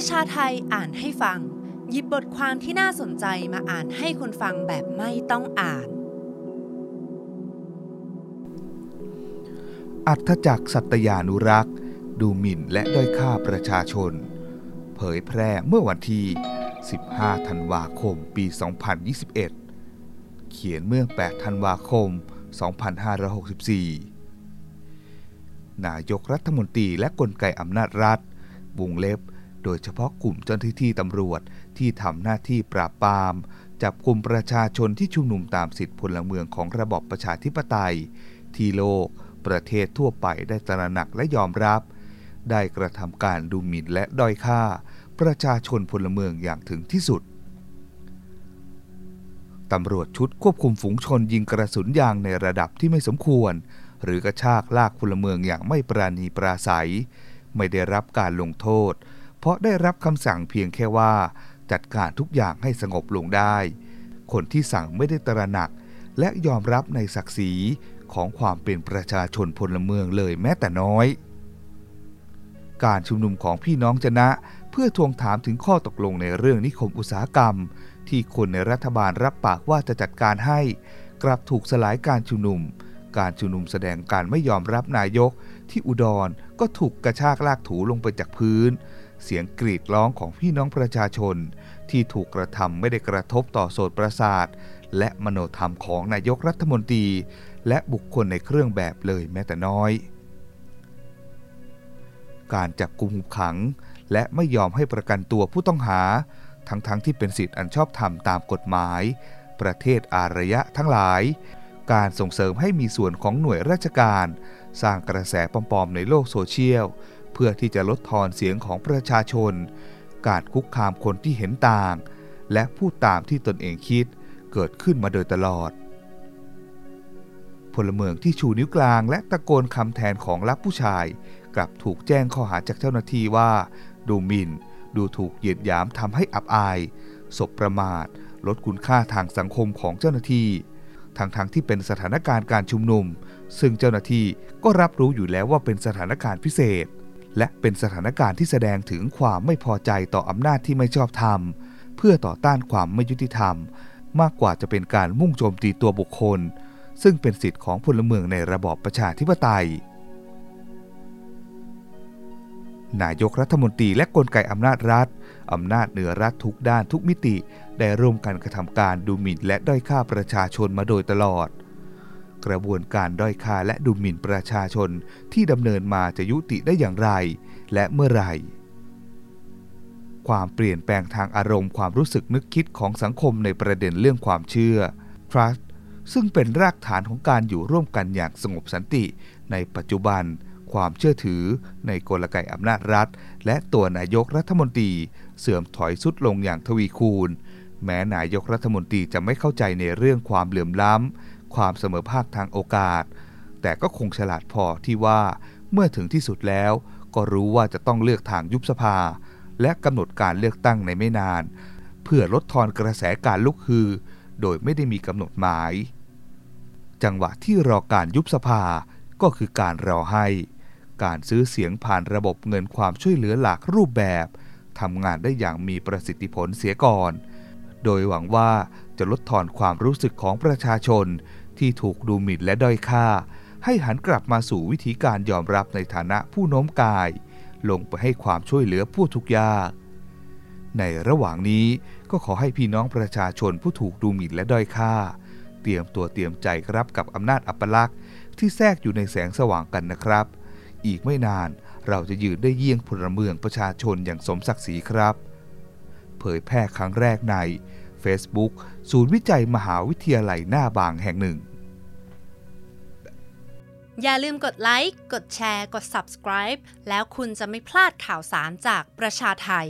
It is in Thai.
ประชาไทยอ่านให้ฟัง หยิบบทความที่น่าสนใจมาอ่านให้คนฟังแบบไม่ต้องอ่าน อัธจักรสัตยานุรักษ์ ดูหมิ่นและด้อยค่าประชาชน เผยแพร่เมื่อวันที่ 15 ธันวาคม ปี 2021 เขียนเมื่อ 8 ธันวาคม 2564 นายกรัฐมนตรีและกลไกอำนาจรัฐวงเล็บ โดยเฉพาะกลุ่มเจ้าหน้าที่ตำรวจที่ทำหน้าที่ปราบปราม จับกลุ่มประชาชนที่ชุมนุมตามสิทธิพลเมืองของระบอบประชาธิปไตย ที่โลก ประเทศทั่วไปได้ตระหนักและยอมรับ ได้กระทำการดูหมิ่นและด้อยค่า ประชาชนพลเมืองอย่างถึงที่สุดตำรวจชุดควบคุมฝูงชนยิงกระสุนยางในระดับที่ไม่สมควร หรือกระชากลากพลเมืองอย่างไม่ปราณีปราศัย ไม่ได้รับการลงโทษ ราะได้รับคำสั่งเพียงแค่ว่า จัดการทุกอย่างให้สงบลงได้ คนที่สั่งไม่ได้ตระหนัก และยอมรับในศักดิ์ศรีของความเป็นประชาชนพลเมืองเลยแม้แต่น้อย การชุมนุมของพี่น้องจนะ เพื่อทวงถามถึงข้อตกลงในเรื่องนิคมอุตสาหกรรม ที่คนในรัฐบาลรับปากว่าจะจัดการให้ กลับถูกสลายการชุมนุม การชุมนุมแสดงการไม่ยอมรับนายก ที่อุดรก็ถูกกระชากลากถูลงไปจากพื้น เสียงกรีดร้องของพี่น้องประชาชน ที่ถูกกระทำไม่ได้กระทบต่อโสตประสาท และมโนธรรมของนายกรัฐมนตรี และบุคคลในเครื่องแบบเลยแม้แต่น้อย การจับกุมขัง และไม่ยอมให้ประกันตัวผู้ต้องหา ทั้งๆทที่เป็นสิทธิอันชอบธรรมตามกฎหมาย ประเทศอารยะทั้งหลาย การส่งเสริมให้มีส่วนของหน่วยราชการ สร้างกระแสปลอมๆในโลกโซเชียล เพื่อที่จะลดทอนเสียงของประชาชน การคุกคามคนที่เห็นต่าง และพูดตามที่ตนเองคิดเกิดขึ้นมาโดยตลอด พลเมืองที่ชูนิ้วกลางและตะโกนคำแทนของลับผู้ชาย กลับถูกแจ้งข้อหาจากเจ้าหน้าที่ว่า ดูหมิน่น ดูถูกเหยียดหยามทำให้อับอายสบประมาท ลดคุณค่าทางสังคมของเจ้าหน้าที่ทั้งๆทที่เป็นสถานการณ์การชุมนุม ซึ่งเจ้าหน้าที่ก็รับรู้อยู่แล้วว่าเป็นสถานการณ์พิเศษ และเป็นสถานการณ์ที่แสดงถึงความไม่พอใจต่ออำนาจที่ไม่ชอบธรรม เพื่อต่อต้านความไม่ยุติธรรม มากกว่าจะเป็นการมุ่งโจมตีตัวบุคคล ซึ่งเป็นสิทธิของพลเมืองในระบอบประชาธิปไตย นายกรัฐมนตรีและกลไกอำนาจรัฐอำนาจเหนือรัฐทุกด้านทุกมิติ ได้ร่วมกันกระทำการดูหมิ่นและด้อยค่าประชาชนมาโดยตลอด กระบวนการด้อยค่าและดูหมิ่นประชาชนที่ดำเนินมาจะยุติได้อย่างไร และเมื่อไหร่ ความเปลี่ยนแปลงทางอารมณ์ความรู้สึกนึกคิดของสังคมในประเด็นเรื่องความเชื่อ trust ซึ่งเป็นรากฐานของการอยู่ร่วมกันอย่างสงบสันติ ในปัจจุบัน ความเชื่อถือในกลไกอำนาจรัฐ และตัวนายกรัฐมนตรีเสื่อมถอยสุดลงอย่างทวีคูณแม้นายกรัฐมนตรีจะไม่เข้าใจในเรื่องความเหลื่อมล้ำ ความเสมอภาคทางโอกาส แต่ก็คงฉลาดพอที่ว่าเมื่อถึงที่สุดแล้วก็รู้ว่าจะต้องเลือกทางยุบสภา และกำหนดการเลือกตั้งในไม่นาน เพื่อลดทอนกระแสการลุกฮือ โดยไม่ได้มีกำหนดหมาย จังหวะที่รอการยุบสภาก็คือการรอให้ การซื้อเสียงผ่านระบบเงินความช่วยเหลือหลากรูปแบบทำงานได้อย่างมีประสิทธิผลเสียก่อน โดยหวังว่า จะลดทอนความรู้สึกของประชาชน ที่ถูกดูหมิ่นและด้อยค่า ให้หันกลับมาสู่วิธีการยอมรับในฐานะผู้โน้มกาย ลงไปให้ความช่วยเหลือผู้ทุกข์ยาก ในระหว่างนี้ก็ขอให้พี่น้องประชาชนผู้ถูกดูหมิ่นและด้อยค่า เตรียมตัวเตรียมใจรับกับอำนาจอัปลักษณ์ที่แทรกอยู่ในแสงสว่างกันนะครับ อีกไม่นานเราจะยืนได้เยี่ยงพลเมืองประชาชนอย่างสมศักดิ์ศรีครับ เผยแพร่ครั้งแรกใน Facebook ศูนย์วิจัยมหาวิทยาลัยหน้าบางแห่งหนึ่ง อย่าลืมกดไลค์ กดแชร์ กด subscribe แล้วคุณจะไม่พลาดข่าวสารจากประชาไทย